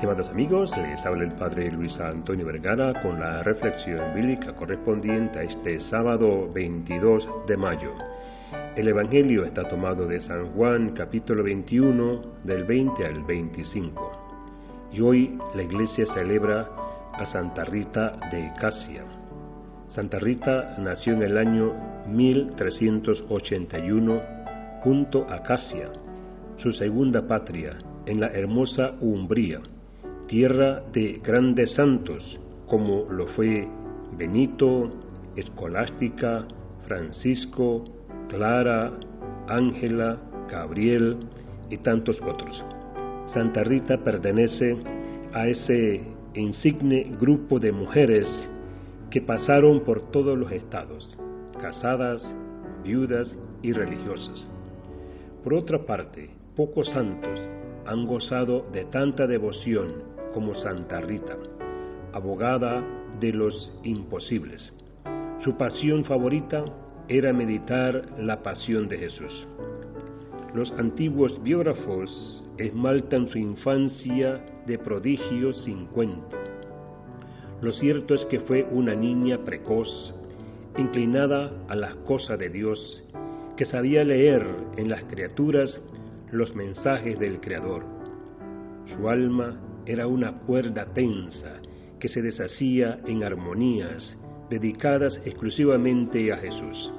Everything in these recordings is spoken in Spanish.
Estimados amigos, les habla el Padre Luis Antonio Vergara con la reflexión bíblica correspondiente a este sábado 22 de mayo. El Evangelio está tomado de San Juan capítulo 21 del 20 al 25. Y hoy la iglesia celebra a Santa Rita de Casia. Santa Rita nació en el año 1381 junto a Casia, su segunda patria, en la hermosa Umbría tierra de grandes santos como lo fue Benito, Escolástica, Francisco, Clara, Ángela, Gabriel y tantos otros. Santa Rita pertenece a ese insigne grupo de mujeres que pasaron por todos los estados, casadas, viudas y religiosas. Por otra parte, pocos santos han gozado de tanta devoción como Santa Rita, abogada de los imposibles. Su pasión favorita era meditar la pasión de Jesús. Los antiguos biógrafos esmaltan su infancia de prodigios sin cuento. Lo cierto es que fue una niña precoz, inclinada a las cosas de Dios, que sabía leer en las criaturas los mensajes del Creador. Su alma era una cuerda tensa que se deshacía en armonías dedicadas exclusivamente a Jesús.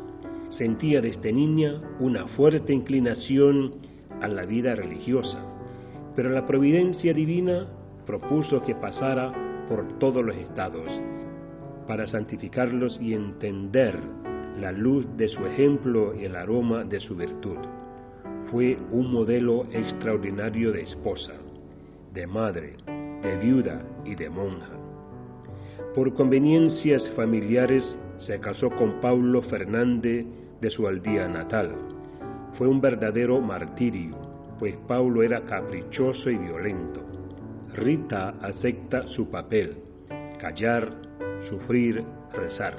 Sentía desde niña una fuerte inclinación a la vida religiosa, pero la providencia divina propuso que pasara por todos los estados para santificarlos y entender la luz de su ejemplo y el aroma de su virtud. Fue un modelo extraordinario de esposa de madre, de viuda y de monja. Por conveniencias familiares se casó con Paulo Fernández de su aldea natal. Fue un verdadero martirio, pues Paulo era caprichoso y violento. Rita acepta su papel, callar, sufrir, rezar.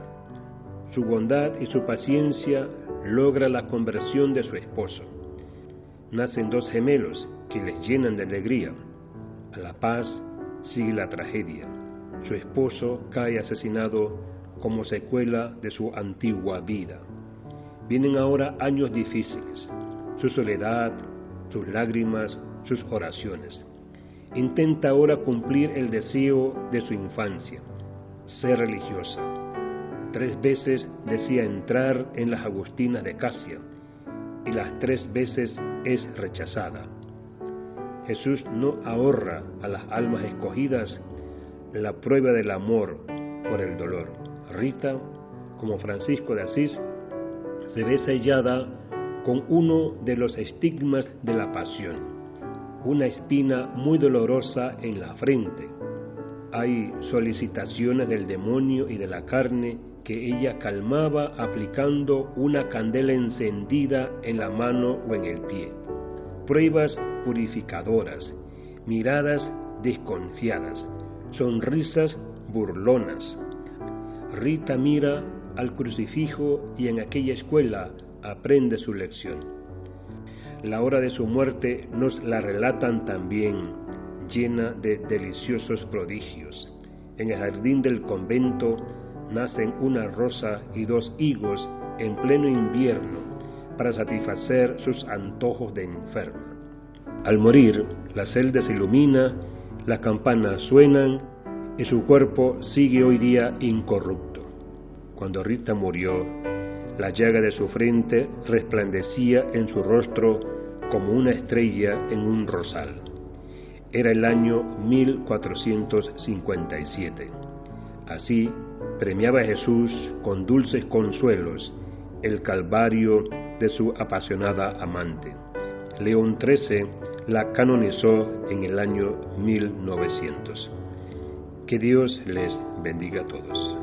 Su bondad y su paciencia logra la conversión de su esposo. Nacen dos gemelos que les llenan de alegría, a la paz sigue la tragedia. Su esposo cae asesinado como secuela de su antigua vida. Vienen ahora años difíciles, su soledad, sus lágrimas, sus oraciones. Intenta ahora cumplir el deseo de su infancia, ser religiosa. Tres veces decía entrar en las Agustinas de Casia y las tres veces es rechazada. Jesús no ahorra a las almas escogidas la prueba del amor por el dolor. Rita, como Francisco de Asís, se ve sellada con uno de los estigmas de la pasión, una espina muy dolorosa en la frente. Hay solicitaciones del demonio y de la carne que ella calmaba aplicando una candela encendida en la mano o en el pie pruebas purificadoras, miradas desconfiadas, sonrisas burlonas. Rita mira al crucifijo y en aquella escuela aprende su lección. La hora de su muerte nos la relatan también, llena de deliciosos prodigios. En el jardín del convento nacen una rosa y dos higos en pleno invierno para satisfacer sus antojos de enferma. Al morir, la celda se ilumina, las campanas suenan y su cuerpo sigue hoy día incorrupto. Cuando Rita murió, la llaga de su frente resplandecía en su rostro como una estrella en un rosal. Era el año 1457. Así premiaba Jesús con dulces consuelos el calvario de su apasionada amante. León XIII la canonizó en el año 1900. Que Dios les bendiga a todos.